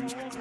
Control